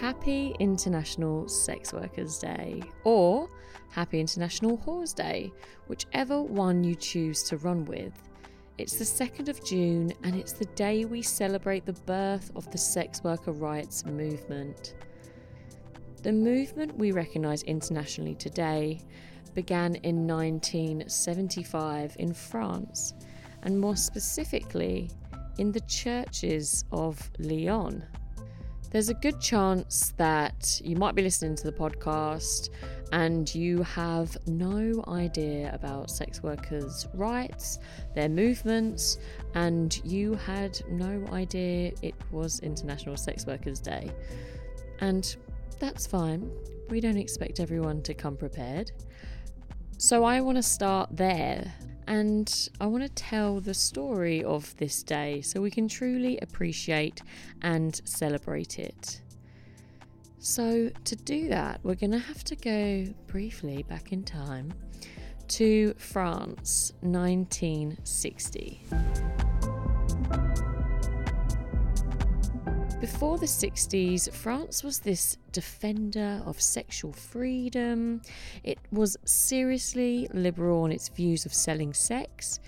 Happy International Sex Workers Day, or Happy International Whores Day, whichever one you choose to run with. It's the 2nd of June, and it's the day we celebrate the birth of the sex worker rights movement. The movement we recognise internationally today began in 1975 in France, and more specifically in the churches of Lyon. There's a good chance that you might be listening to the podcast and you have no idea about sex workers' rights, their movements, and you had no idea it was International Sex Workers' Day. And that's fine, we don't expect everyone to come prepared. So I want to start there and I want to tell the story of this day so we can truly appreciate and celebrate it. So, to do that, we're going to have to go briefly back in time to France, 1960. Before the 60s, France was this defender of sexual freedom. It was seriously liberal in its views of selling sex.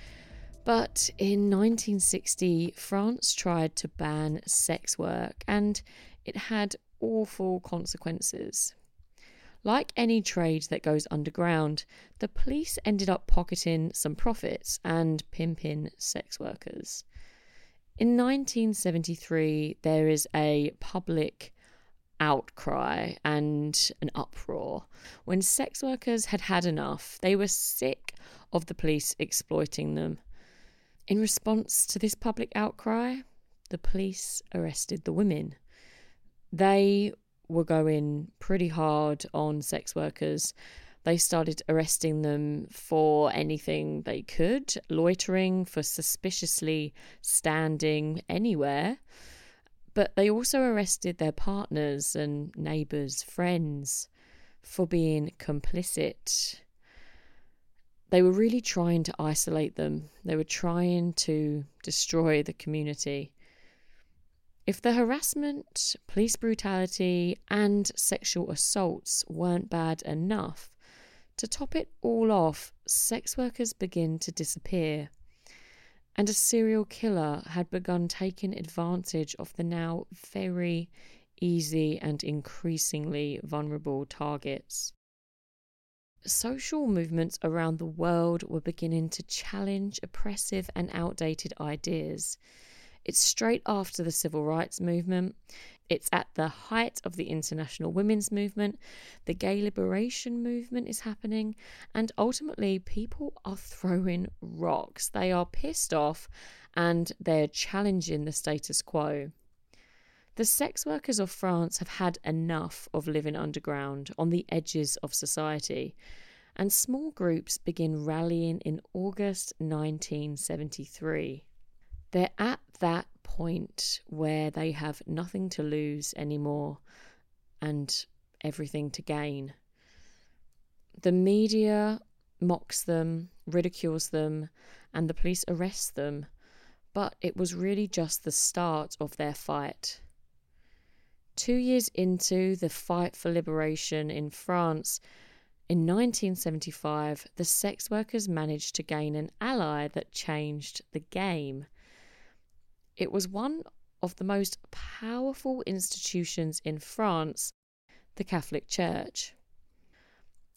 But in 1960, France tried to ban sex work and it had awful consequences. Like any trade that goes underground, the police ended up pocketing some profits and pimping sex workers. In 1973, there is a public outcry and an uproar when sex workers had had enough. They were sick of the police exploiting them. In response to this public outcry, the police arrested the women. They were going pretty hard on sex workers they started arresting them for anything they could, loitering for suspiciously standing anywhere. But they also arrested their partners and neighbours, friends, for being complicit. They were really trying to isolate them, they were trying to destroy the community. If the harassment, police brutality, and sexual assaults weren't bad enough, to top it all off, sex workers begin to disappear, and a serial killer had begun taking advantage of the now very easy and increasingly vulnerable targets. Social movements around the world were beginning to challenge oppressive and outdated ideas. It's straight after the civil rights movement. It's at the height of the international women's movement. The gay liberation movement is happening. And ultimately, people are throwing rocks. They are pissed off and they're challenging the status quo. The sex workers of France have had enough of living underground on the edges of society, and small groups begin rallying in August 1973. They're at that point where they have nothing to lose anymore and everything to gain. The media mocks them, ridicules them, and the police arrest them, but it was really just the start of their fight. Two years into the fight for liberation in France, in 1975, the sex workers managed to gain an ally that changed the game. It was one of the most powerful institutions in France, the Catholic Church.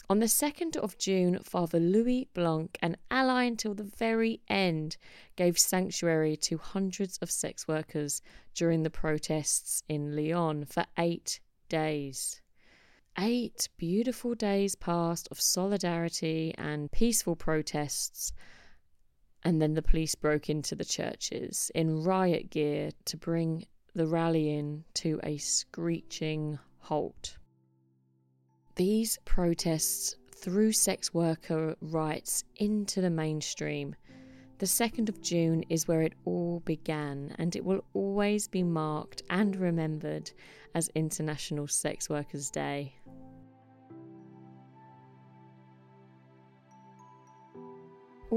On the 2nd of June, Father Louis Blanc, an ally until the very end, gave sanctuary to hundreds of sex workers during the protests in Lyon for eight days. Eight beautiful days passed of solidarity and peaceful protests and then the police broke into the churches in riot gear to bring the rallying to a screeching halt. These protests threw sex worker rights into the mainstream. The 2nd of June is where it all began, and it will always be marked and remembered as International Sex Workers' Day.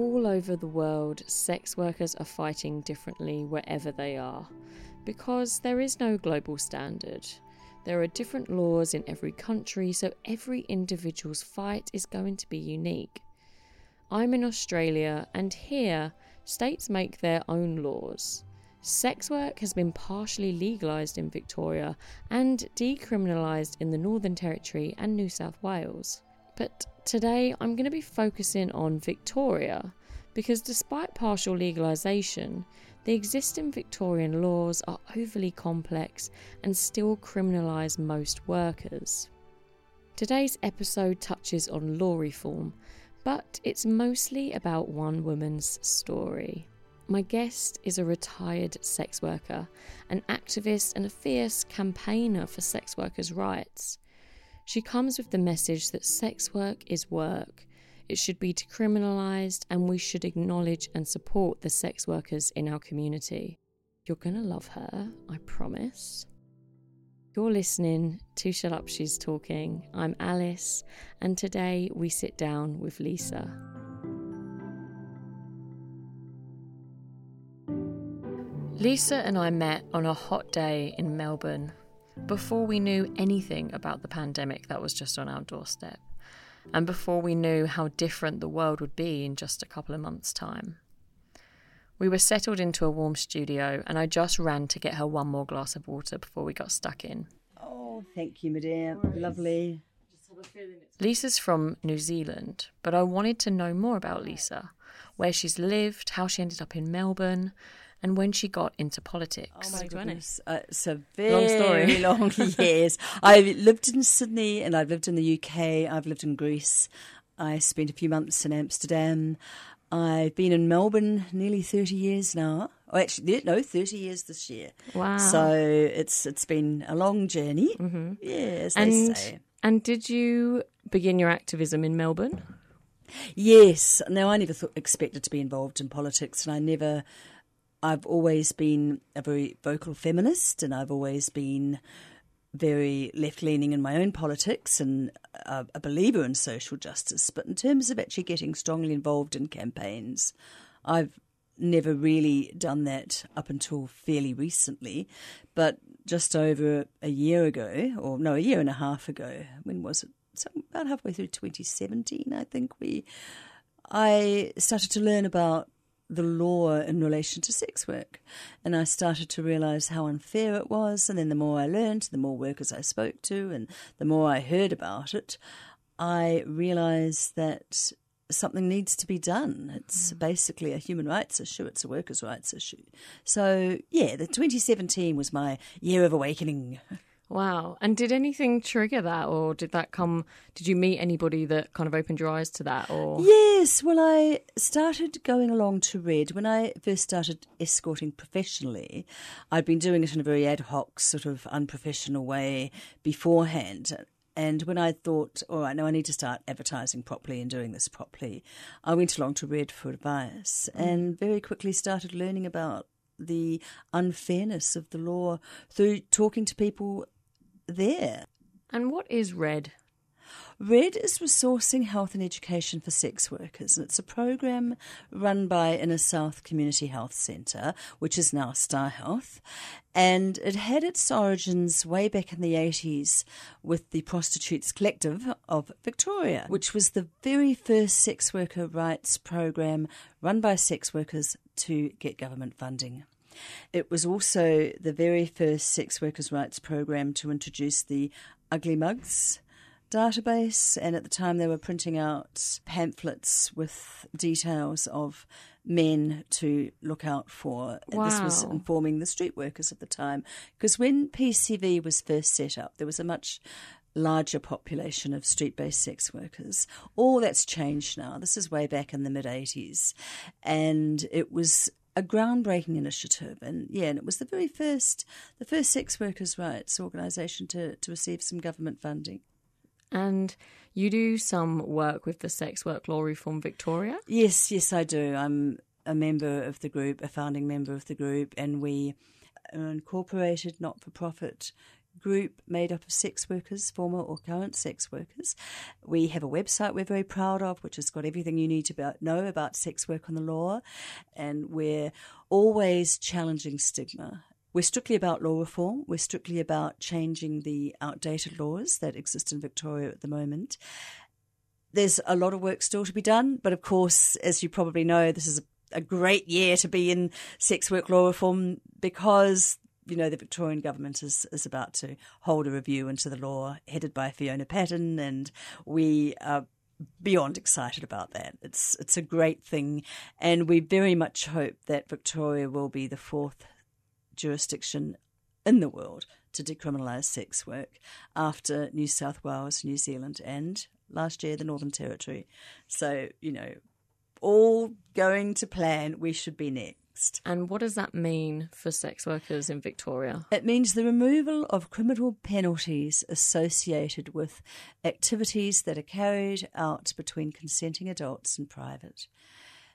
All over the world, sex workers are fighting differently wherever they are because there is no global standard. There are different laws in every country, so every individual's fight is going to be unique. I'm in Australia, and here, states make their own laws. Sex work has been partially legalised in Victoria and decriminalised in the Northern Territory and New South Wales. But today I'm going to be focusing on Victoria because despite partial legalisation, the existing Victorian laws are overly complex and still criminalise most workers. Today's episode touches on law reform, but it's mostly about one woman's story. My guest is a retired sex worker, an activist, and a fierce campaigner for sex workers' rights. She comes with the message that sex work is work. It should be decriminalised, and we should acknowledge and support the sex workers in our community. You're gonna love her, I promise. You're listening to Shut Up She's Talking. I'm Alice, and today we sit down with Lisa. Lisa and I met on a hot day in Melbourne before we knew anything about the pandemic that was just on our doorstep, and before we knew how different the world would be in just a couple of months' time. We were settled into a warm studio, and I just ran to get her one more glass of water before we got stuck in. Oh, thank you, my madame. Lovely. Lisa's from New Zealand, but I wanted to know more about Lisa, where she's lived, how she ended up in Melbourne, and when she got into politics. Oh my goodness, uh, it's a very long story. long years. I've lived in Sydney and I've lived in the UK. I've lived in Greece. I spent a few months in Amsterdam. I've been in Melbourne nearly thirty years now. Oh, actually, no, thirty years this year. Wow! So it's it's been a long journey. Mm-hmm. Yes, and and did you begin your activism in Melbourne? Yes. Now I never thought, expected to be involved in politics, and I never I've always been a very vocal feminist and I've always been very left leaning in my own politics and a, a, believer in social justice. But in terms of actually getting strongly involved in campaigns, I've never really done that up until fairly recently. But just over a year ago, or no, a year and a half ago, when was it? So about halfway through 2017, I think we, I started to learn about the law in relation to sex work. And I started to realize how unfair it was. And then the more I learned, the more workers I spoke to, and the more I heard about it, I realized that something needs to be done. It's mm. basically a human rights issue, it's a workers' rights issue. So, yeah, the 2017 was my year of awakening. Wow. And did anything trigger that or did that come did you meet anybody that kind of opened your eyes to that or Yes, well I started going along to Red when I first started escorting professionally. I'd been doing it in a very ad hoc sort of unprofessional way beforehand. And when I thought, all right, now I need to start advertising properly and doing this properly, I went along to Red for advice mm. and very quickly started learning about the unfairness of the law through talking to people there. And what is RED? RED is Resourcing Health and Education for Sex Workers, and it's a program run by Inner South Community Health Centre, which is now Star Health. And it had its origins way back in the 80s with the Prostitutes Collective of Victoria, which was the very first sex worker rights program run by sex workers to get government funding. It was also the very first sex workers' rights program to introduce the Ugly Mugs database, and at the time they were printing out pamphlets with details of men to look out for. Wow. This was informing the street workers at the time. Because when PCV was first set up, there was a much larger population of street based sex workers. All that's changed now. This is way back in the mid 80s. And it was a groundbreaking initiative, and yeah, and it was the very first, the first sex workers' rights organisation to to receive some government funding. And you do some work with the Sex Work Law Reform Victoria. Yes, yes, I do. I'm a member of the group, a founding member of the group, and we are an incorporated not for profit group made up of sex workers, former or current sex workers. We have a website we're very proud of, which has got everything you need to know about sex work and the law. And we're always challenging stigma we're strictly about law reform. We're strictly about changing the outdated laws that exist in Victoria at the moment. There's a lot of work still to be done, but of course, as you probably know, this is a, a great year to be in sex work law reform because you know, the Victorian government is, is about to hold a review into the law headed by Fiona Patten, and we are beyond excited about that. It's it's a great thing, and we very much hope that Victoria will be the fourth jurisdiction in the world to decriminalise sex work after New South Wales, New Zealand, and last year the Northern Territory. So you know, all going to plan, we should be next next. And what does that mean for sex workers in Victoria? It means the removal of criminal penalties associated with activities that are carried out between consenting adults in private.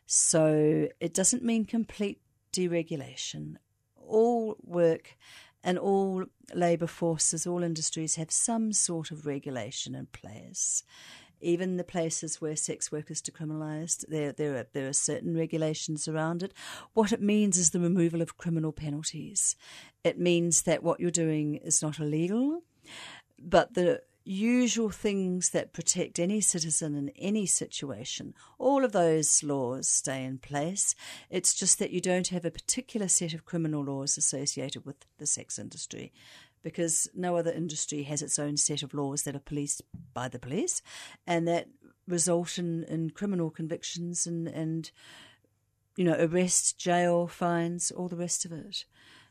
So it doesn't mean complete deregulation. All work and all labour forces, all industries have some sort of regulation in place even the places where sex work is decriminalised, there, there, are, there are certain regulations around it. What it means is the removal of criminal penalties. It means that what you're doing is not illegal, but the usual things that protect any citizen in any situation, all of those laws stay in place. It's just that you don't have a particular set of criminal laws associated with the sex industry because no other industry has its own set of laws that are policed by the police and that result in, in criminal convictions and, and you know arrest, jail, fines, all the rest of it.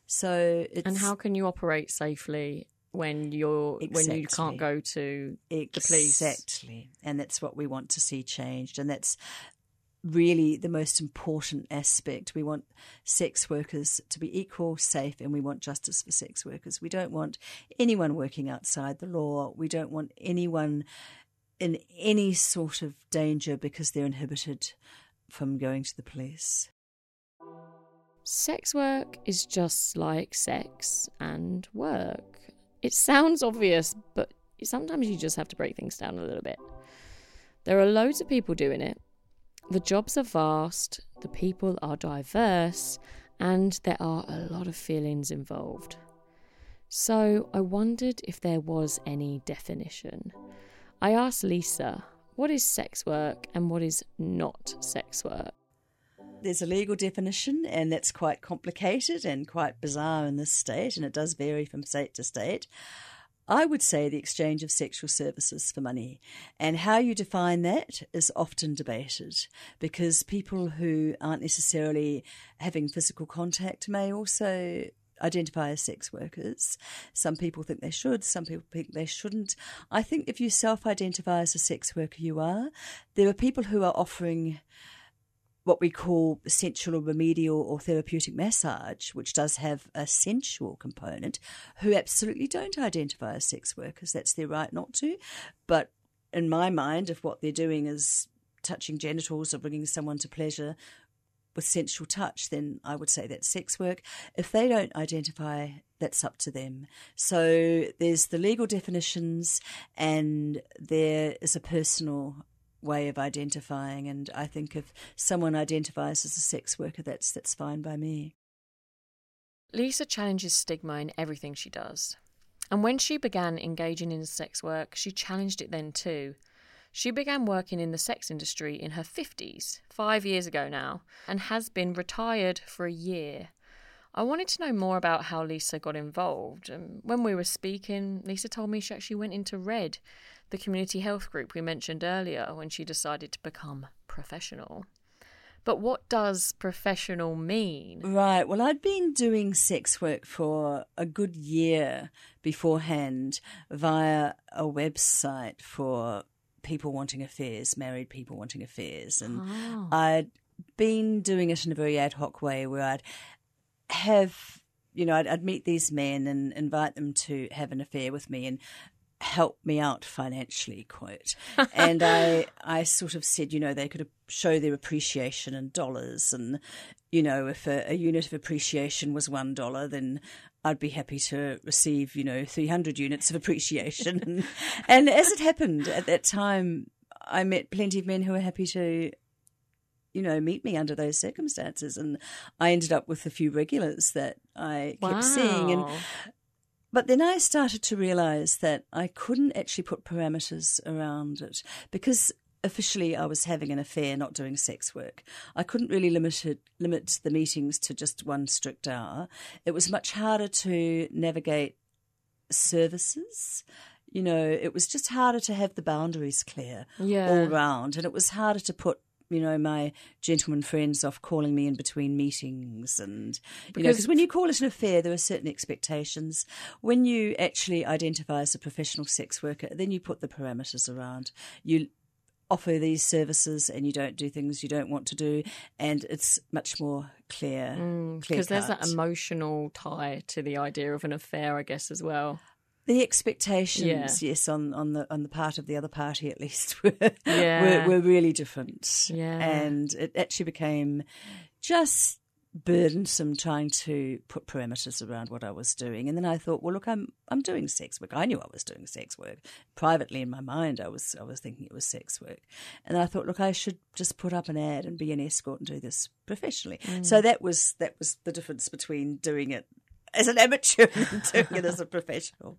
So and how can you operate safely when you're exactly. when you can't go to exactly. the police? Exactly, and that's what we want to see changed, and that's really the most important aspect. We want sex workers to be equal, safe, and we want justice for sex workers. We don't want anyone working outside the law. We don't want anyone in any sort of danger because they're inhibited from going to the police. Sex work is just like sex and work. It sounds obvious, but sometimes you just have to break things down a little bit. There are loads of people doing it, the jobs are vast, the people are diverse, and there are a lot of feelings involved. So I wondered if there was any definition. I asked Lisa, what is sex work and what is not sex work? There's a legal definition, and that's quite complicated and quite bizarre in this state, and it does vary from state to state. I would say the exchange of sexual services for money. And how you define that is often debated because people who aren't necessarily having physical contact may also identify as sex workers. Some people think they should, some people think they shouldn't. I think if you self identify as a sex worker, you are. There are people who are offering what we call sensual or remedial or therapeutic massage, which does have a sensual component, who absolutely don't identify as sex workers. That's their right not to. But in my mind, if what they're doing is touching genitals or bringing someone to pleasure with sensual touch, then I would say that's sex work. If they don't identify, that's up to them. So there's the legal definitions, and there is a personal way of identifying. And I think if someone identifies as a sex worker, that's that's fine by me. Lisa challenges stigma in everything she does. And when she began engaging in sex work, she challenged it then too. She began working in the sex industry in her 50s, five years ago now, and has been retired for a year. I wanted to know more about how Lisa got involved. And when we were speaking, Lisa told me she actually went into RED, the community health group we mentioned earlier, when she decided to become professional. But what does professional mean? Right. Well, I'd been doing sex work for a good year beforehand via a website for people wanting affairs, married people wanting affairs. And oh. I'd been doing it in a very ad hoc way where I'd have you know, I'd, I'd, meet these men and invite them to have an affair with me and help me out financially, quote. and I, I sort of said, you know, they could show their appreciation in dollars, and you know, if a, a unit of appreciation was one dollar, then I'd be happy to receive, you know, three hundred units of appreciation. and, and as it happened at that time, I met plenty of men who were happy to you know, meet me under those circumstances. And I ended up with a few regulars that I kept wow. seeing. And but then I started to realize that I couldn't actually put parameters around it because officially I was having an affair, not doing sex work. I couldn't really limit it, limit the meetings to just one strict hour. It was much harder to navigate services. You know, it was just harder to have the boundaries clear yeah. all round, and it was harder to put you know, my gentleman friends off calling me in between meetings. And, you because, know, because when you call it an affair, there are certain expectations. When you actually identify as a professional sex worker, then you put the parameters around. You offer these services and you don't do things you don't want to do, and it's much more clear. Because mm, there's that emotional tie to the idea of an affair, I guess, as well. The expectations, yeah. yes, on, on the on the part of the other party at least, were, yeah. were, were really different. Yeah. And it actually became just burdensome trying to put parameters around what I was doing. And then I thought, well, look, I'm I'm doing sex work. I knew I was doing sex work. Privately in my mind, I was I was thinking it was sex work. And I thought, look, I should just put up an ad and be an escort and do this professionally. Mm. So that was that was the difference between doing it as an amateur and doing it as a professional.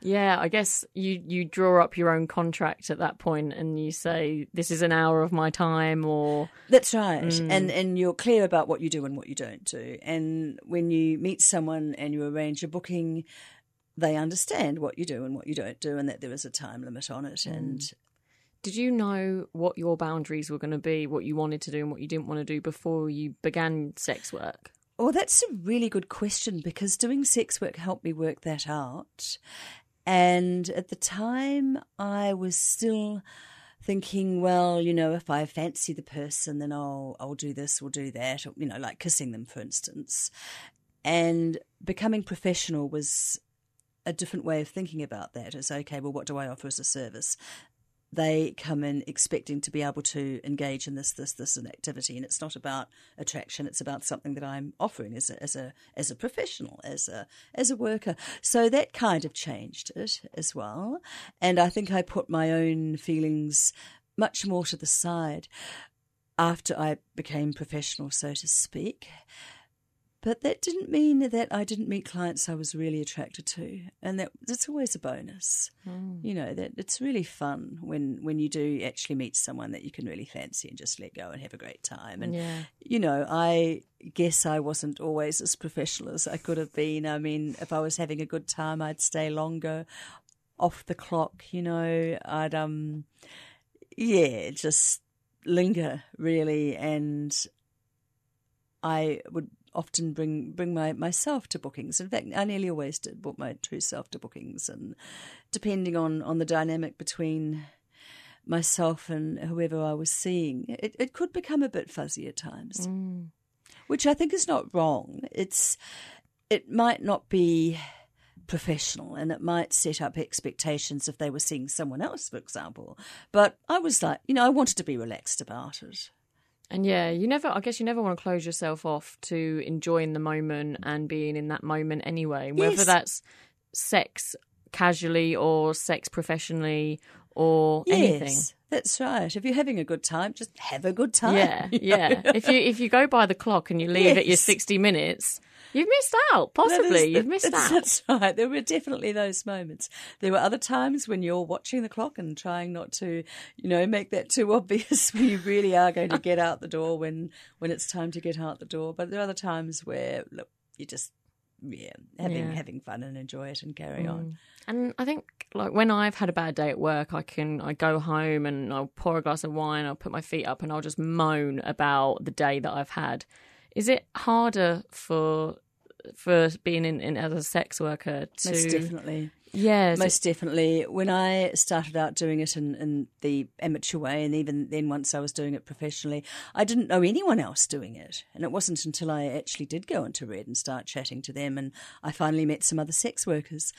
Yeah, I guess you you draw up your own contract at that point and you say this is an hour of my time or That's right. Mm. And and you're clear about what you do and what you don't do. And when you meet someone and you arrange a booking, they understand what you do and what you don't do and that there is a time limit on it mm. and did you know what your boundaries were going to be, what you wanted to do and what you didn't want to do before you began sex work? Well, that's a really good question because doing sex work helped me work that out. And at the time, I was still thinking, well, you know, if I fancy the person, then I'll I'll do this or do that, or, you know, like kissing them, for instance. And becoming professional was a different way of thinking about that. Is okay, well, what do I offer as a service? They come in expecting to be able to engage in this, this, this, and activity, and it's not about attraction. It's about something that I'm offering as a, as a, as a professional, as a, as a worker. So that kind of changed it as well, and I think I put my own feelings much more to the side after I became professional, so to speak. But that didn't mean that I didn't meet clients I was really attracted to, and that that's always a bonus. Mm. You know that it's really fun when when you do actually meet someone that you can really fancy and just let go and have a great time. And yeah. you know, I guess I wasn't always as professional as I could have been. I mean, if I was having a good time, I'd stay longer off the clock. You know, I'd um, yeah, just linger really and I would often bring bring my myself to bookings. In fact, I nearly always did book my true self to bookings, and depending on on the dynamic between myself and whoever I was seeing, it, it could become a bit fuzzy at times, mm. which I think is not wrong. It's it might not be professional and it might set up expectations if they were seeing someone else, for example. But I was like, you know, I wanted to be relaxed about it. And yeah, you never, I guess you never want to close yourself off to enjoying the moment and being in that moment anyway, whether that's sex casually or sex professionally or yes, anything. That's right. If you're having a good time, just have a good time. Yeah, yeah. if you if you go by the clock and you leave yes. at your sixty minutes, You've missed out, possibly. You've missed that's, out. That's right. There were definitely those moments. There were other times when you're watching the clock and trying not to, you know, make that too obvious when you really are going to get out the door when when it's time to get out the door. But there are other times where look, you just yeah, having yeah. having fun and enjoy it and carry mm. on. And I think like when I've had a bad day at work, I can I go home and I'll pour a glass of wine, I'll put my feet up and I'll just moan about the day that I've had. Is it harder for for being in, in as a sex worker to most definitely. Yeah. Most definitely. When i started out doing it in, in the amateur way and even then once i was doing it professionally i didn't know anyone else doing it. And it wasn't until i actually did go into red and start chatting to them and i finally met some other sex workers.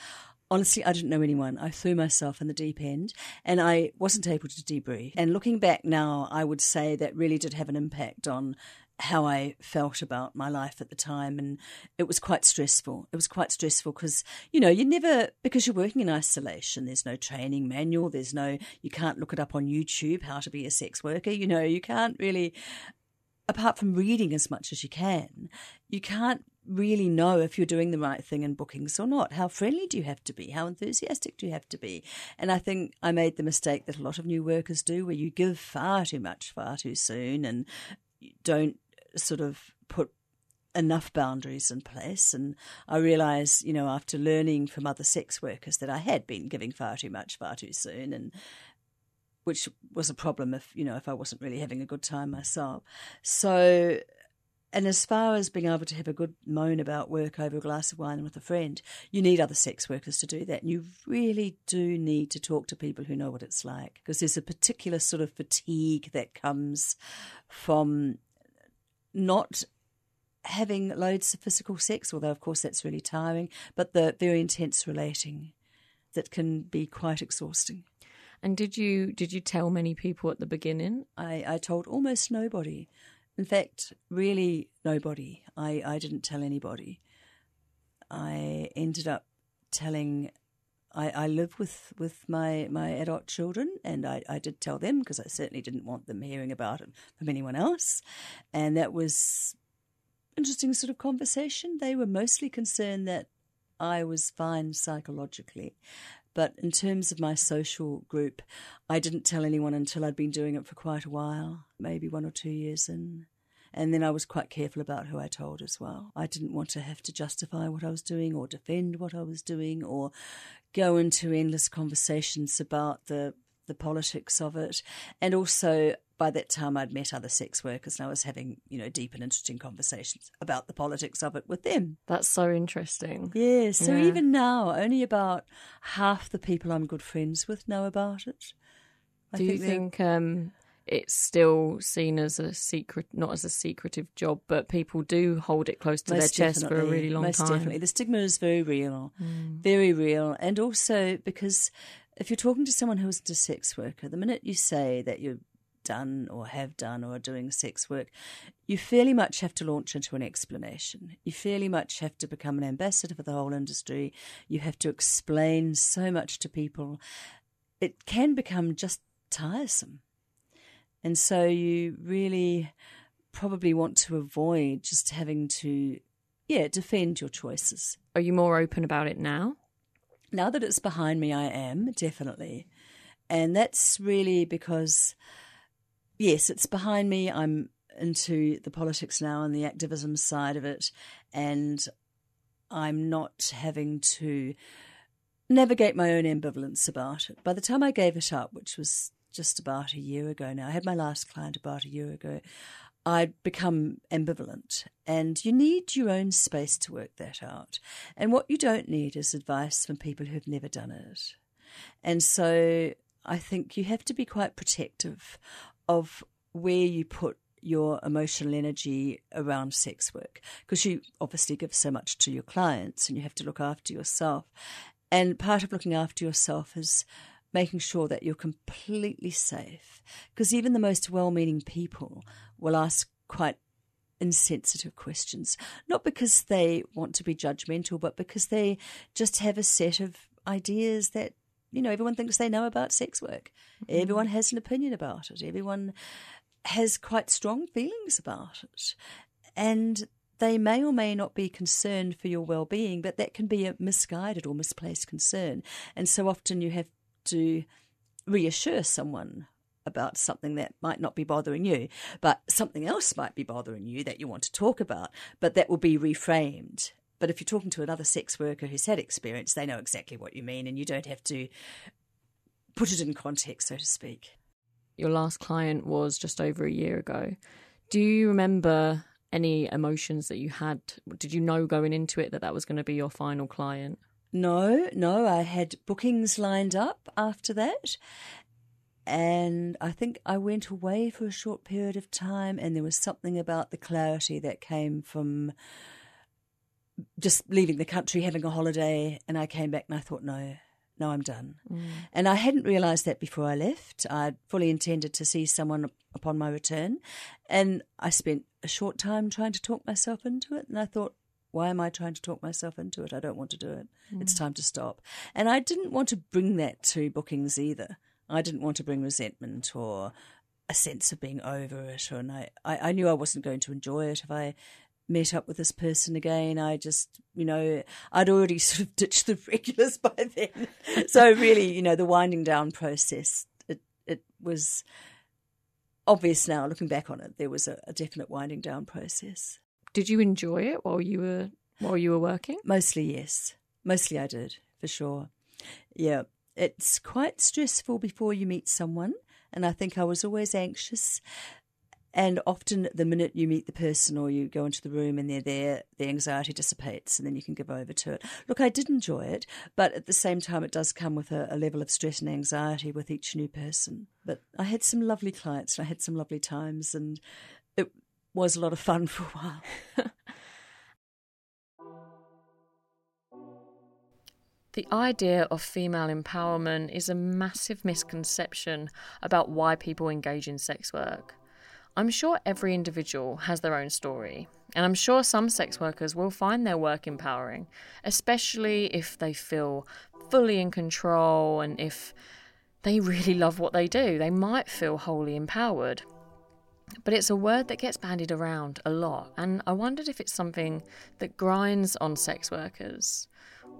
Honestly, I didn't know anyone. I threw myself in the deep end and I wasn't able to debrief. And looking back now, I would say that really did have an impact on how I felt about my life at the time. And it was quite stressful. It was quite stressful because, you know, you never, because you're working in isolation, there's no training manual, there's no, you can't look it up on YouTube, how to be a sex worker, you know, you can't really apart from reading as much as you can, you can't really know if you're doing the right thing in bookings or not. How friendly do you have to be? How enthusiastic do you have to be? And I think I made the mistake that a lot of new workers do where you give far too much far too soon and don't sort of put enough boundaries in place. And I realised, you know, after learning from other sex workers that I had been giving far too much far too soon and which was a problem if, you know, if I wasn't really having a good time myself. So and as far as being able to have a good moan about work over a glass of wine with a friend, you need other sex workers to do that. And you really do need to talk to people who know what it's like because there's a particular sort of fatigue that comes from not having loads of physical sex, although of course that's really tiring, but the very intense relating that can be quite exhausting. And did you did you tell many people at the beginning? I, I told almost nobody. In fact, really nobody. I, I didn't tell anybody. I ended up telling. I, I live with, with my, my adult children, and I, I did tell them because I certainly didn't want them hearing about it from anyone else. And that was interesting sort of conversation. They were mostly concerned that I was fine psychologically. But in terms of my social group, I didn't tell anyone until I'd been doing it for quite a while, maybe one or two years in. And then I was quite careful about who I told as well. I didn't want to have to justify what I was doing or defend what I was doing or go into endless conversations about the the politics of it. And also, by that time, I'd met other sex workers and I was having, you know, deep and interesting conversations about the politics of it with them. That's so interesting. Yeah. So yeah. even now, only about half the people I'm good friends with know about it. I Do think you think um, it's still seen as a secret, not as a secretive job, but people do hold it close to most their chest for a really long most time? Definitely. The stigma is very real, mm. very real. And also because if you're talking to someone who isn't a sex worker, the minute you say that you're done or have done or are doing sex work, you fairly much have to launch into an explanation. You fairly much have to become an ambassador for the whole industry. You have to explain so much to people. It can become just tiresome. And so you really probably want to avoid just having to, yeah, defend your choices. Are you more open about it now? Now that it's behind me, I am definitely. And that's really because, yes, it's behind me. I'm into the politics now and the activism side of it. And I'm not having to navigate my own ambivalence about it. By the time I gave it up, which was just about a year ago now, I had my last client about a year ago. I'd become ambivalent. And you need your own space to work that out. And what you don't need is advice from people who've never done it. And so I think you have to be quite protective of where you put your emotional energy around sex work because you obviously give so much to your clients and you have to look after yourself. And part of looking after yourself is making sure that you're completely safe. Because even the most well meaning people will ask quite insensitive questions, not because they want to be judgmental, but because they just have a set of ideas that, you know, everyone thinks they know about sex work. Mm-hmm. Everyone has an opinion about it. Everyone has quite strong feelings about it. And they may or may not be concerned for your well being, but that can be a misguided or misplaced concern. And so often you have to reassure someone about something that might not be bothering you, but something else might be bothering you that you want to talk about, but that will be reframed. But if you're talking to another sex worker who's had experience, they know exactly what you mean, and you don't have to put it in context, so to speak. Your last client was just over a year ago. Do you remember any emotions that you had? Did you know going into it that that was going to be your final client? No, no, I had bookings lined up after that. And I think I went away for a short period of time, and there was something about the clarity that came from just leaving the country, having a holiday. And I came back and I thought, no, no, I'm done. Mm. And I hadn't realised that before I left. I'd fully intended to see someone upon my return. And I spent a short time trying to talk myself into it. And I thought, why am I trying to talk myself into it? I don't want to do it. Mm. It's time to stop. And I didn't want to bring that to bookings either. I didn't want to bring resentment or a sense of being over it, and I, I, I knew I wasn't going to enjoy it if I met up with this person again. I just, you know, I'd already sort of ditched the regulars by then. so really, you know, the winding down process, it it was obvious now looking back on it. There was a, a definite winding down process. Did you enjoy it while you were while you were working? Mostly, yes. Mostly, I did for sure. Yeah, it's quite stressful before you meet someone, and I think I was always anxious. And often, the minute you meet the person or you go into the room and they're there, the anxiety dissipates and then you can give over to it. Look, I did enjoy it, but at the same time, it does come with a, a level of stress and anxiety with each new person. But I had some lovely clients and I had some lovely times, and it was a lot of fun for a while. The idea of female empowerment is a massive misconception about why people engage in sex work. I'm sure every individual has their own story, and I'm sure some sex workers will find their work empowering, especially if they feel fully in control and if they really love what they do. They might feel wholly empowered. But it's a word that gets bandied around a lot, and I wondered if it's something that grinds on sex workers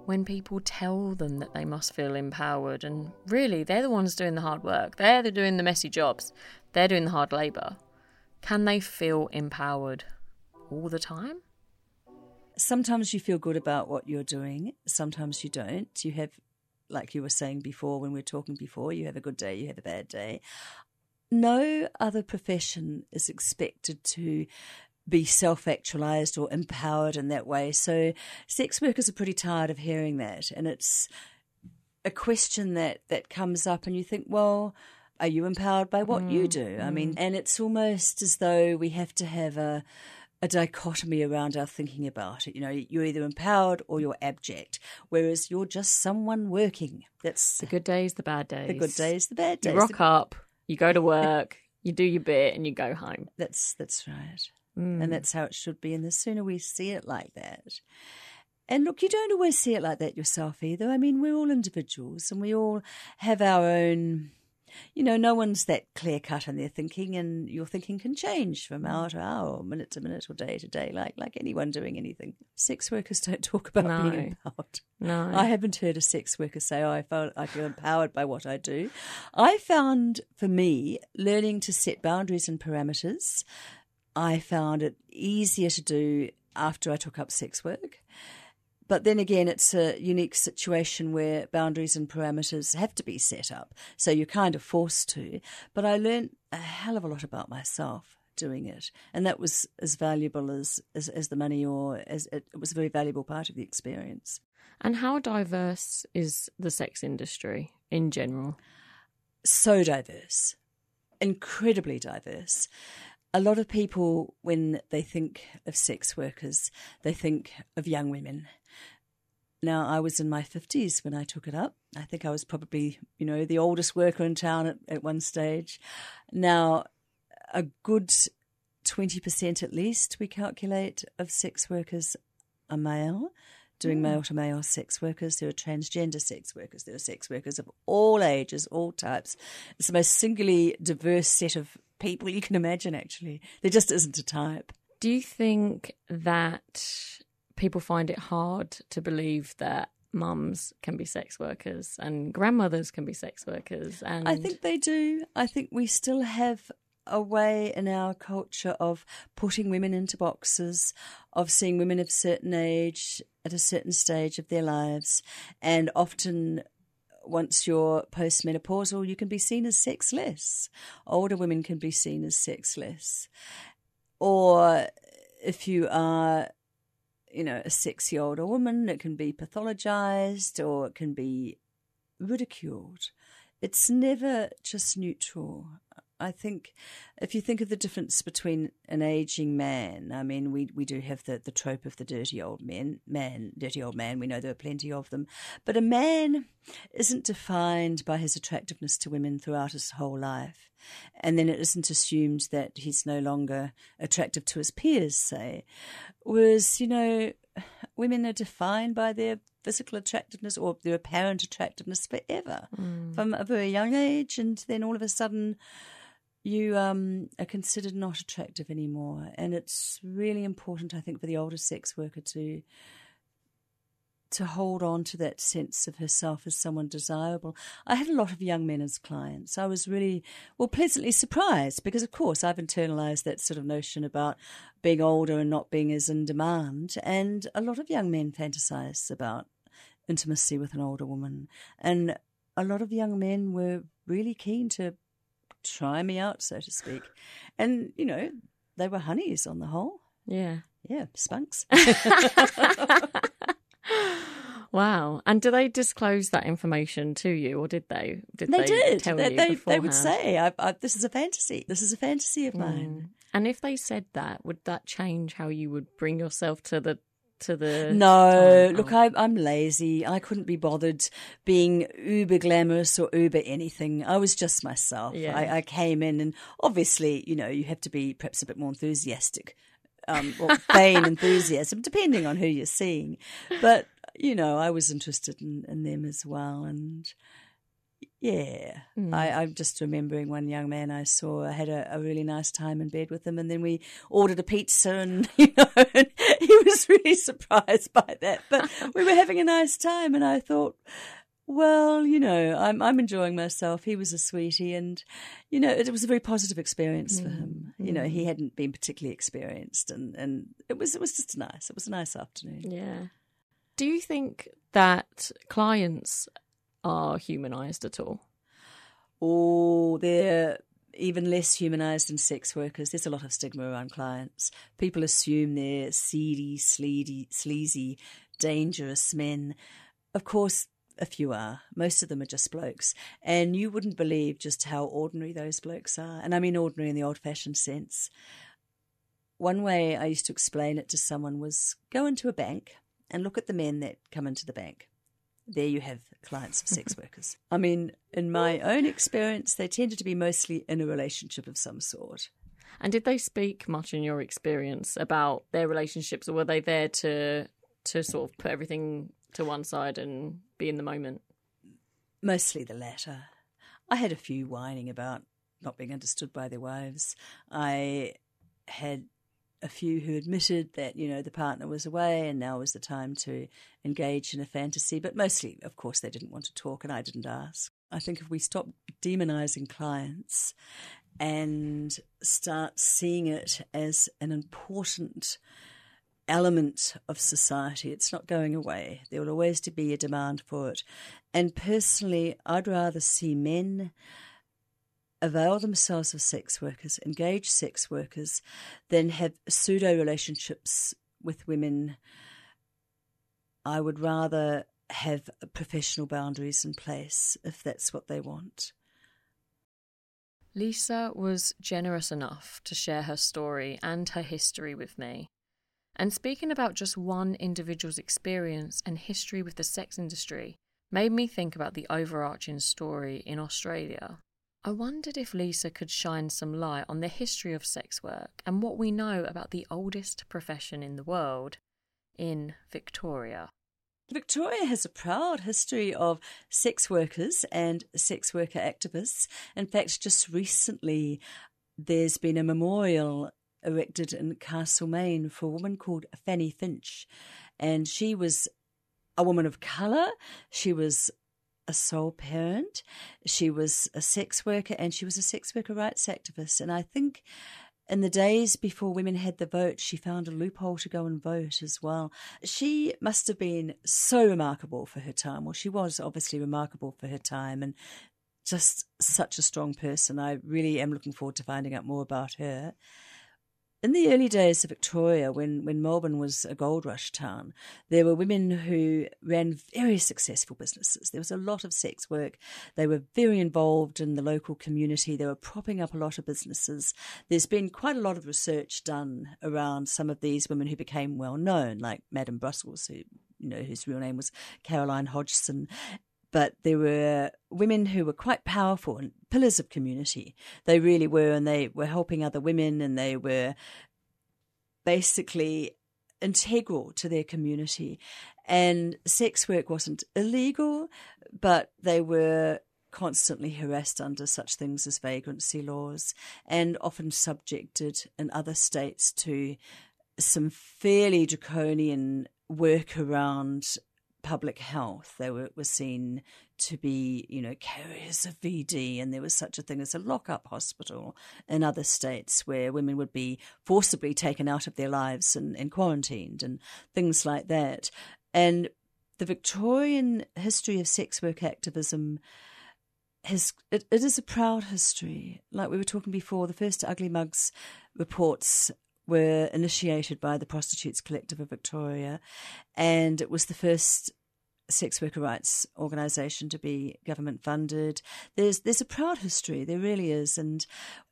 when people tell them that they must feel empowered, and really they're the ones doing the hard work, they're the doing the messy jobs, they're doing the hard labour. Can they feel empowered all the time? Sometimes you feel good about what you're doing, sometimes you don't. You have, like you were saying before when we were talking before, you have a good day, you have a bad day. No other profession is expected to be self actualized or empowered in that way. So, sex workers are pretty tired of hearing that. And it's a question that, that comes up, and you think, well, are you empowered by what mm, you do? I mean, mm. and it's almost as though we have to have a a dichotomy around our thinking about it. You know, you're either empowered or you're abject, whereas you're just someone working. That's the good days, the bad days. The good days, the bad days. You rock up, you go to work, you do your bit, and you go home. That's that's right. Mm. And that's how it should be. And the sooner we see it like that. And look, you don't always see it like that yourself either. I mean, we're all individuals and we all have our own you know, no one's that clear cut in their thinking, and your thinking can change from mm. hour to hour, or minute to minute, or day to day, like like anyone doing anything. Sex workers don't talk about no. being empowered. No, I haven't heard a sex worker say, "Oh, I felt I feel empowered by what I do." I found, for me, learning to set boundaries and parameters. I found it easier to do after I took up sex work. But then again, it's a unique situation where boundaries and parameters have to be set up. So you're kind of forced to. But I learned a hell of a lot about myself doing it. And that was as valuable as, as, as the money or as it, it was a very valuable part of the experience. And how diverse is the sex industry in general? So diverse, incredibly diverse a lot of people, when they think of sex workers, they think of young women. Now, I was in my 50s when I took it up. I think I was probably, you know, the oldest worker in town at, at one stage. Now, a good 20% at least, we calculate, of sex workers are male doing mm. male to male sex workers. There are transgender sex workers. There are sex workers of all ages, all types. It's the most singularly diverse set of people you can imagine, actually. There just isn't a type. Do you think that people find it hard to believe that mums can be sex workers and grandmothers can be sex workers and I think they do. I think we still have a way in our culture of putting women into boxes, of seeing women of certain age at a certain stage of their lives, and often once you're postmenopausal, you can be seen as sexless. Older women can be seen as sexless. Or if you are, you know, a sexy older woman, it can be pathologized or it can be ridiculed. It's never just neutral. I think if you think of the difference between an aging man, I mean, we, we do have the, the trope of the dirty old man, man, dirty old man. We know there are plenty of them. But a man isn't defined by his attractiveness to women throughout his whole life. And then it isn't assumed that he's no longer attractive to his peers, say. Whereas, you know, women are defined by their physical attractiveness or their apparent attractiveness forever mm. from a very young age. And then all of a sudden, you um, are considered not attractive anymore. And it's really important, I think, for the older sex worker to to hold on to that sense of herself as someone desirable. I had a lot of young men as clients. I was really, well, pleasantly surprised because, of course, I've internalized that sort of notion about being older and not being as in demand. And a lot of young men fantasize about intimacy with an older woman. And a lot of young men were really keen to try me out, so to speak. And, you know, they were honeys on the whole. Yeah. Yeah, spunks. wow. And do they disclose that information to you, or did they? Did they, they did. Tell they, you they, they would say, I, I, "This is a fantasy. This is a fantasy of mm. mine." And if they said that, would that change how you would bring yourself to the to the no look I, i'm lazy. I couldn't be bothered being uber glamorous or uber anything. I was just myself. Yeah. I, I, came in and obviously you know you have to be perhaps a bit more enthusiastic um, or vain enthusiasm depending on who you're seeing. But you know i was interested in, in them as well. And yeah, mm. I, am just remembering one young man I saw. I had a, a, really nice time in bed with him, and then we ordered a pizza, and you know, and he was really surprised by that. But we were having a nice time, and I thought, well, you know, I'm I'm enjoying myself. He was a sweetie, and you know, it was a very positive experience mm. for him. You know, he hmm. hadn't been particularly experienced, and and it was it was just nice. It was a nice afternoon. Yeah. Do you think that clients are humanized at all? Oh, they're even less humanized than sex workers. There's a lot of stigma around clients. People assume they're seedy, sleazy, sleazy, dangerous men. Of course, a few are. Most of them are just blokes. And you wouldn't believe just how ordinary those blokes are. And I mean ordinary in the old fashioned sense. One way I used to explain it to someone was go into a bank and look at the men that come into the bank there you have clients of sex workers. I mean, in my own experience, they tended to be mostly in a relationship of some sort. And did they speak much in your experience about their relationships, or were they there to to sort of put everything to one side and be in the moment? Mostly the latter. I had a few whining about not being understood by their wives. I had a few who admitted that, you know, the partner was away and now was the time to engage in a fantasy. But mostly, of course, they didn't want to talk and I didn't ask. I think if we stop demonizing clients and start seeing it as an important element of society. It's not going away. There will always be a demand for it. And personally, I'd rather see men avail themselves of sex workers, engage sex workers, then have pseudo relationships with women. I would rather have professional boundaries in place if that's what they want. Lisa was generous enough to share her story and her history with me. And speaking about just one individual's experience and history with the sex industry made me think about the overarching story in Australia. I wondered if Lisa could shine some light on the history of sex work and what we know about the oldest profession in the world in Victoria. Victoria has a proud history of sex workers and sex worker activists. In fact, just recently, there's been a memorial erected in Castlemaine for a woman called Fanny Finch. And she was a woman of colour. She was a sole parent. She was a sex worker and she was a sex worker rights activist. And I think in the days before women had the vote, she found a loophole to go and vote as well. She must have been so remarkable for her time. Well, she was obviously remarkable for her time and just such a strong person. I really am looking forward to finding out more about her in the early days of Victoria, when, when Melbourne was a gold rush town, there were women who ran very successful businesses. There was a lot of sex work. They were very involved in the local community. They were propping up a lot of businesses. There's been quite a lot of research done around some of these women who became well known, like Madame Brussels, who you know, whose real name was Caroline Hodgson but there were women who were quite powerful and pillars of community. They really were, and they were helping other women, and they were basically integral to their community. And sex work wasn't illegal, but they were constantly harassed under such things as vagrancy laws and often subjected in other states to some fairly draconian work around public health. They were, were seen to be, you know, carriers of VD, and there was such a thing as a lock-up hospital in other states where women would be forcibly taken out of their lives and, and quarantined and things like that. And the Victorian history of sex work activism has it, it is a proud history. Like we were talking before, the first Ugly Mugs reports were initiated by the Prostitutes Collective of Victoria, and it was the first sex worker rights organisation to be government funded. There's there's a proud history, there really is, and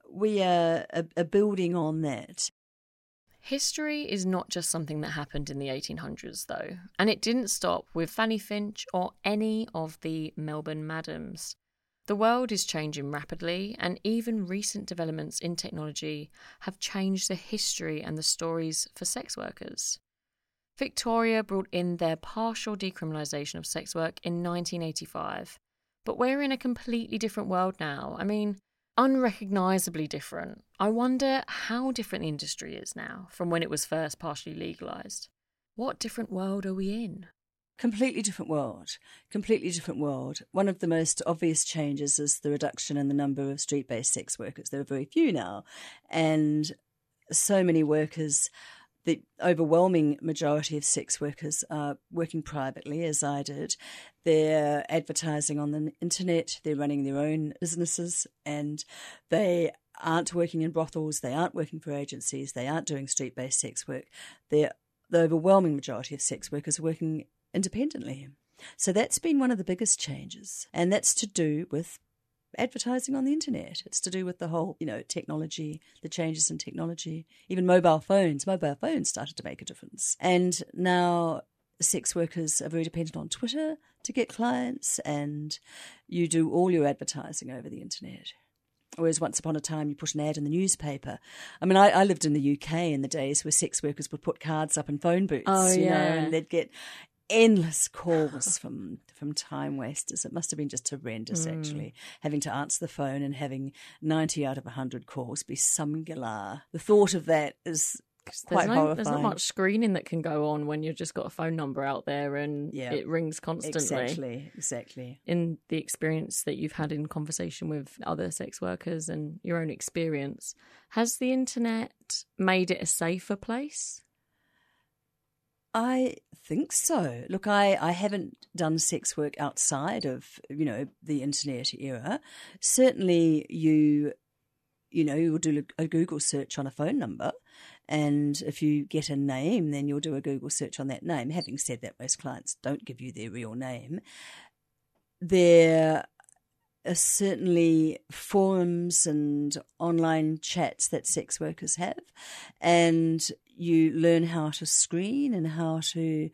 we are, are, are building on that. History is not just something that happened in the 1800s, though, and it didn't stop with Fanny Finch or any of the Melbourne Madams. The world is changing rapidly, and even recent developments in technology have changed the history and the stories for sex workers. Victoria brought in their partial decriminalisation of sex work in 1985, but we're in a completely different world now. I mean, unrecognisably different. I wonder how different the industry is now from when it was first partially legalised. What different world are we in? Completely different world completely different world one of the most obvious changes is the reduction in the number of street-based sex workers there are very few now and so many workers the overwhelming majority of sex workers are working privately, as I did. They're advertising on the internet, they're running their own businesses, and they aren't working in brothels, they aren't working for agencies, they aren't doing street based sex work. They're, the overwhelming majority of sex workers are working independently. So that's been one of the biggest changes. And that's to do with advertising on the internet. It's to do with the whole, you know, technology, the changes in technology, even mobile phones. Mobile phones started to make a difference. And now sex workers are very dependent on Twitter to get clients, and you do all your advertising over the internet. Whereas once upon a time, you put an ad in the newspaper. I mean, I, I, lived in the UK in the days where sex workers would put cards up in phone booths, oh, you yeah. know, and they'd get endless calls from from time wasters. It must have been just horrendous, mm. actually, having to answer the phone and having ninety out of hundred calls be some singular. The thought of that is quite there's, no, there's not much screening that can go on when you've just got a phone number out there and yeah, it rings constantly. Exactly, exactly. In the experience that you've had in conversation with other sex workers and your own experience, has the internet made it a safer place? I think so. Look, I, I haven't done sex work outside of, you know, the internet era. Certainly you you know, you'll do a Google search on a phone number. And if you get a name, then you'll do a Google search on that name. Having said that, most clients don't give you their real name. There are certainly forums and online chats that sex workers have. And you learn how to screen and how to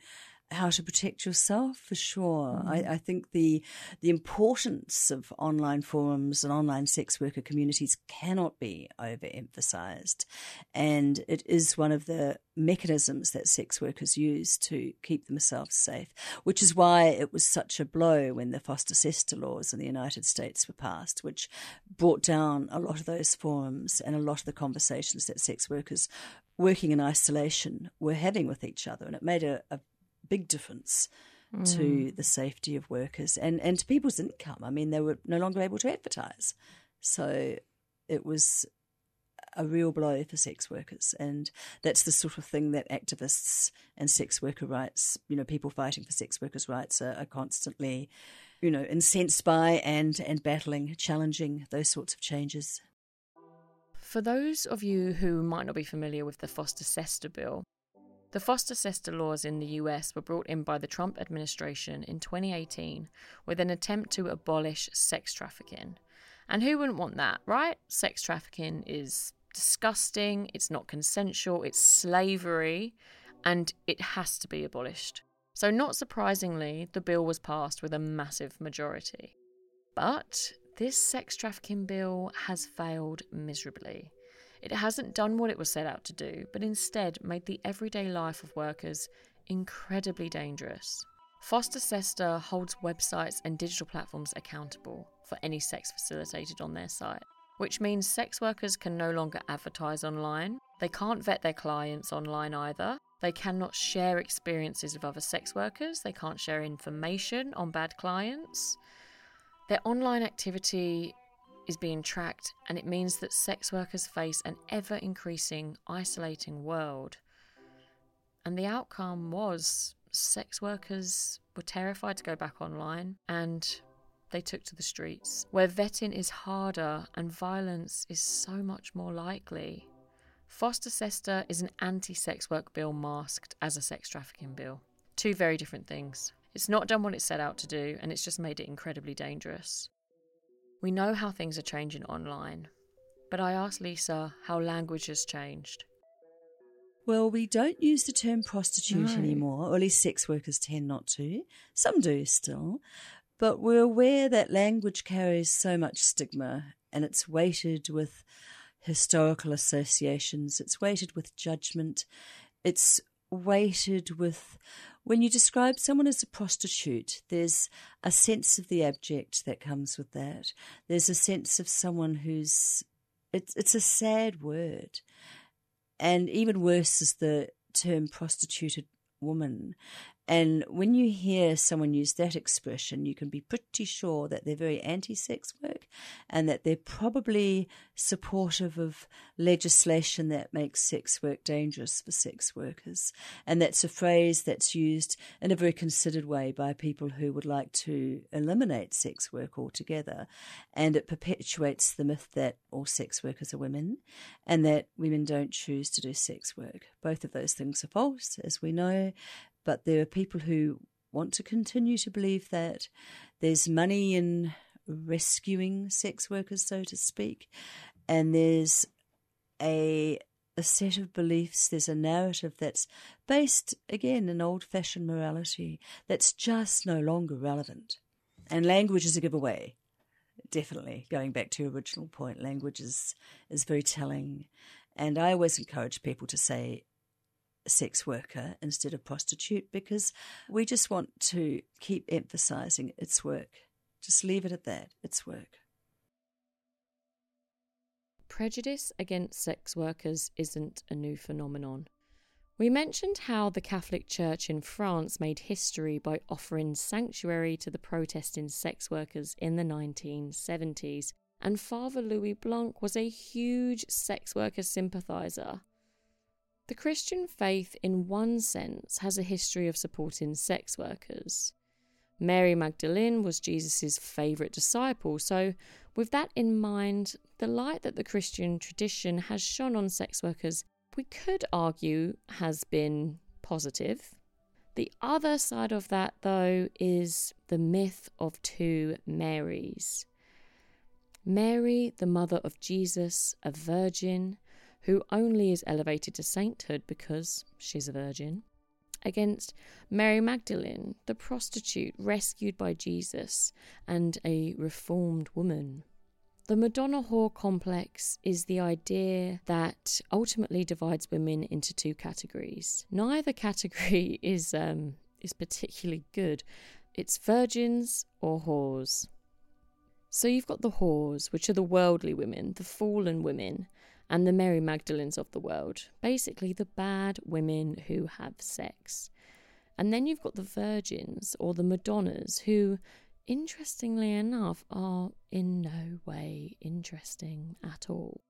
how to protect yourself for sure. Mm. I, I, think the the importance of online forums and online sex worker communities cannot be overemphasized, and it is one of the mechanisms that sex workers use to keep themselves safe. Which is why it was such a blow when the FOSTA-SESTA laws in the United States were passed, which brought down a lot of those forums and a lot of the conversations that sex workers working in isolation were having with each other, and it made a, a big difference mm. to the safety of workers and, and to people's income. I mean, they were no longer able to advertise. So it was a real blow for sex workers. And that's the sort of thing that activists and sex worker rights, you know, people fighting for sex workers' rights are, are constantly, you know, incensed by and, and battling, challenging those sorts of changes. For those of you who might not be familiar with the FOSTA SESTA Bill, the FOSTA SESTA laws in the US were brought in by the Trump administration in 2018 with an attempt to abolish sex trafficking. And who wouldn't want that, right? Sex trafficking is disgusting, it's not consensual, it's slavery, and it has to be abolished. So, not surprisingly, the bill was passed with a massive majority. But this sex trafficking bill has failed miserably. It hasn't done what it was set out to do, but instead made the everyday life of workers incredibly dangerous. FOSTA SESTA holds websites and digital platforms accountable for any sex facilitated on their site, which means sex workers can no longer advertise online. They can't vet their clients online either. They cannot share experiences with other sex workers. They can't share information on bad clients. Their online activity is being tracked, and it means that sex workers face an ever increasing, isolating world. And the outcome was sex workers were terrified to go back online and they took to the streets, where vetting is harder and violence is so much more likely. FOSTA SESTA is an anti sex work bill masked as a sex trafficking bill. Two very different things. It's not done what it set out to do, and it's just made it incredibly dangerous. We know how things are changing online, but I asked Lisa how language has changed. Well, we don't use the term prostitute No. anymore, or at least sex workers tend not to. Some do still. But we're aware that language carries so much stigma and it's weighted with historical associations, it's weighted with judgment, it's weighted with when you describe someone as a prostitute, there's a sense of the abject that comes with that. There's a sense of someone who's it's it's a sad word. And even worse is the term prostituted woman. And when you hear someone use that expression, you can be pretty sure that they're very anti sex work and that they're probably supportive of legislation that makes sex work dangerous for sex workers. And that's a phrase that's used in a very considered way by people who would like to eliminate sex work altogether. And it perpetuates the myth that all sex workers are women and that women don't choose to do sex work. Both of those things are false, as we know, but there are people who want to continue to believe that there's money in rescuing sex workers, so to speak, and there's a a set of beliefs, there's a narrative that's based again in old fashioned morality that's just no longer relevant. And language is a giveaway. Definitely. Going back to your original point, language is, is very telling. And I always encourage people to say sex worker instead of prostitute because we just want to keep emphasizing it's work. Just leave it at that. It's work. Prejudice against sex workers isn't a new phenomenon. We mentioned how the Catholic Church in France made history by offering sanctuary to the protesting sex workers in the 1970s, and Father Louis Blanc was a huge sex worker sympathiser. The Christian faith, in one sense, has a history of supporting sex workers. Mary Magdalene was Jesus' favourite disciple, so with that in mind, the light that the Christian tradition has shone on sex workers, we could argue, has been positive. The other side of that, though, is the myth of two Marys. Mary, the mother of Jesus, a virgin, who only is elevated to sainthood because she's a virgin, against Mary Magdalene, the prostitute rescued by Jesus and a reformed woman. The Madonna whore complex is the idea that ultimately divides women into two categories. Neither category is um, is particularly good. It's virgins or whores. So you've got the whores, which are the worldly women, the fallen women, and the Mary Magdalenes of the world. Basically, the bad women who have sex. And then you've got the virgins or the Madonnas who, interestingly enough, are in no way interesting at all.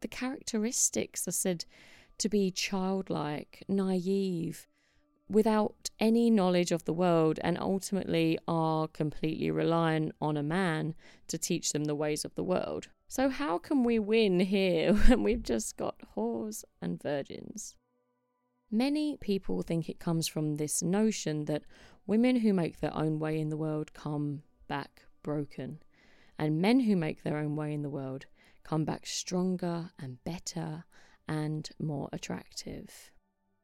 The characteristics are said to be childlike, naive, without any knowledge of the world, and ultimately are completely reliant on a man to teach them the ways of the world. So, how can we win here when we've just got whores and virgins? Many people think it comes from this notion that women who make their own way in the world come back broken, and men who make their own way in the world come back stronger and better and more attractive.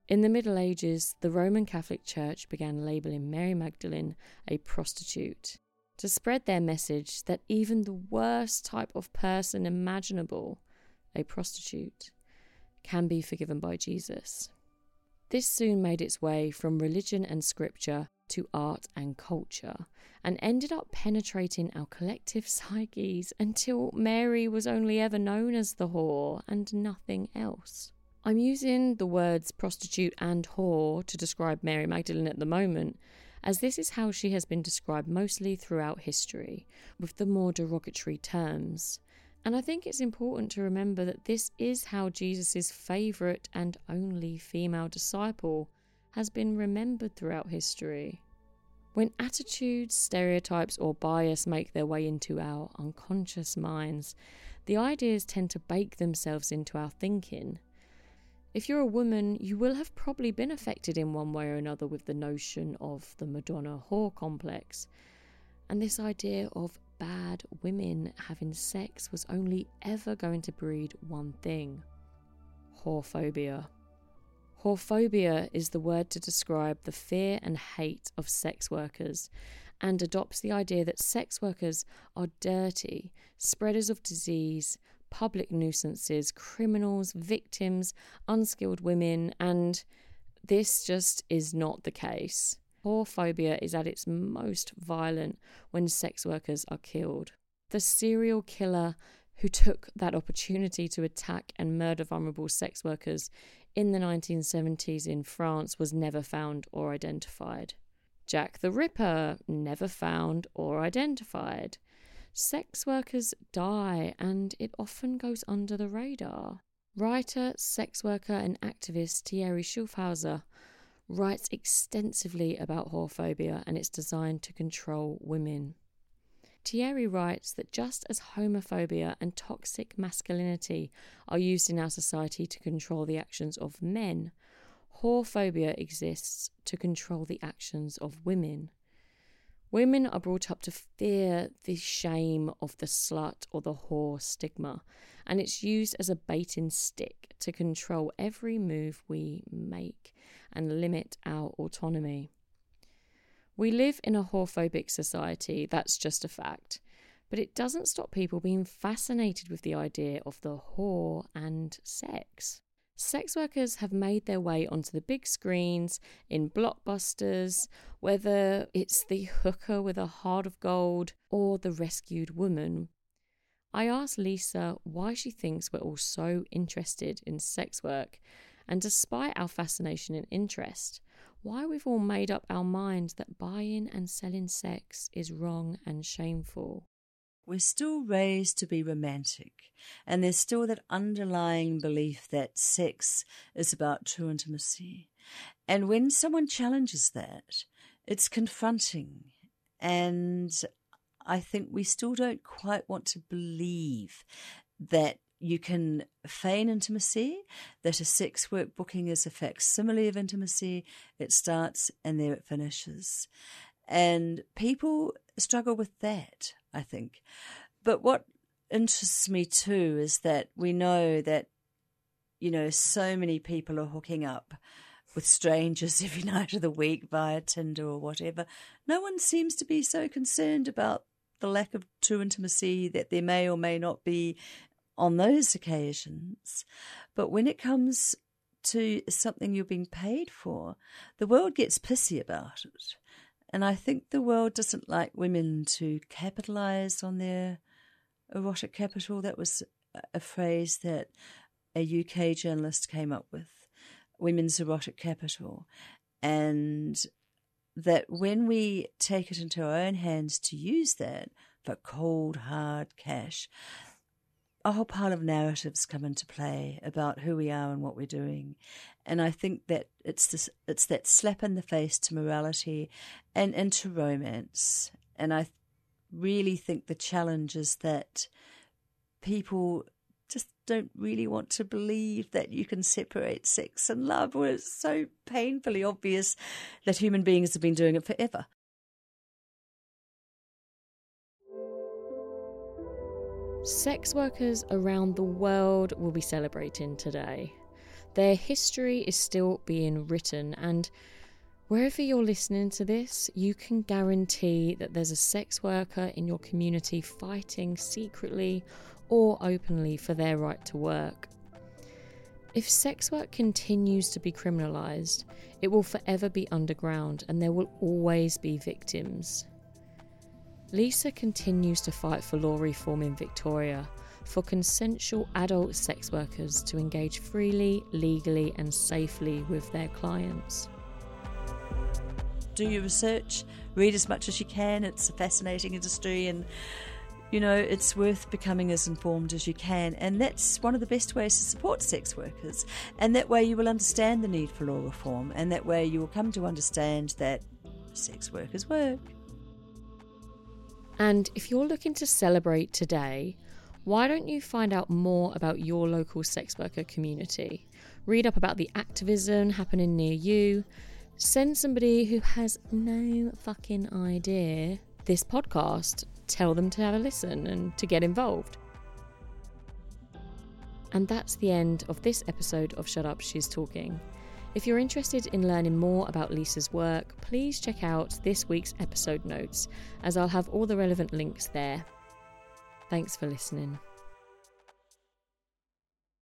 In the Middle Ages, the Roman Catholic Church began labelling Mary Magdalene a prostitute to spread their message that even the worst type of person imaginable, a prostitute, can be forgiven by Jesus. This soon made its way from religion and scripture to art and culture and ended up penetrating our collective psyches until Mary was only ever known as the whore and nothing else. I'm using the words prostitute and whore to describe Mary Magdalene at the moment, as this is how she has been described mostly throughout history, with the more derogatory terms. And I think it's important to remember that this is how Jesus' favourite and only female disciple has been remembered throughout history. When attitudes, stereotypes, or bias make their way into our unconscious minds, the ideas tend to bake themselves into our thinking. If you're a woman, you will have probably been affected in one way or another with the notion of the Madonna whore complex. And this idea of bad women having sex was only ever going to breed one thing whorephobia. Whorephobia is the word to describe the fear and hate of sex workers and adopts the idea that sex workers are dirty, spreaders of disease, public nuisances, criminals, victims, unskilled women, and this just is not the case. Whorephobia is at its most violent when sex workers are killed. The serial killer who took that opportunity to attack and murder vulnerable sex workers in the 1970s in France was never found or identified. Jack the Ripper, never found or identified. Sex workers die and it often goes under the radar. Writer, sex worker, and activist Thierry Schaffauser writes extensively about whorephobia and its design to control women. Thierry writes that just as homophobia and toxic masculinity are used in our society to control the actions of men, whorephobia exists to control the actions of women. Women are brought up to fear the shame of the slut or the whore stigma, and it's used as a bait and stick to control every move we make and limit our autonomy. We live in a whorephobic society, that's just a fact. But it doesn't stop people being fascinated with the idea of the whore and sex. Sex workers have made their way onto the big screens in blockbusters, whether it's the hooker with a heart of gold or the rescued woman. I asked Lisa why she thinks we're all so interested in sex work, and despite our fascination and interest, why we've all made up our minds that buying and selling sex is wrong and shameful. We're still raised to be romantic, and there's still that underlying belief that sex is about true intimacy. And when someone challenges that, it's confronting. And I think we still don't quite want to believe that you can feign intimacy, that a sex work booking is a facsimile of intimacy. It starts and there it finishes. And people struggle with that, I think. But what interests me too is that we know that, you know, so many people are hooking up with strangers every night of the week via Tinder or whatever. No one seems to be so concerned about the lack of true intimacy that there may or may not be on those occasions. But when it comes to something you're being paid for, the world gets pissy about it. And I think the world doesn't like women to capitalize on their erotic capital. That was a phrase that a UK journalist came up with women's erotic capital. And that when we take it into our own hands to use that for cold, hard cash, a whole pile of narratives come into play about who we are and what we're doing. And I think that it's this, it's that slap in the face to morality and, and to romance. And I really think the challenge is that people just don't really want to believe that you can separate sex and love, where it's so painfully obvious that human beings have been doing it forever. Sex workers around the world will be celebrating today. Their history is still being written, and wherever you're listening to this, you can guarantee that there's a sex worker in your community fighting secretly or openly for their right to work. If sex work continues to be criminalised, it will forever be underground and there will always be victims. Lisa continues to fight for law reform in Victoria for consensual adult sex workers to engage freely, legally, and safely with their clients. Do your research, read as much as you can. It's a fascinating industry and you know, it's worth becoming as informed as you can, and that's one of the best ways to support sex workers. And that way, you will understand the need for law reform, and that way, you will come to understand that sex workers work. And if you're looking to celebrate today, why don't you find out more about your local sex worker community? Read up about the activism happening near you. Send somebody who has no fucking idea this podcast tell them to have a listen and to get involved. And that's the end of this episode of Shut Up, She's Talking. If you're interested in learning more about Lisa's work, please check out this week's episode notes, as I'll have all the relevant links there. Thanks for listening.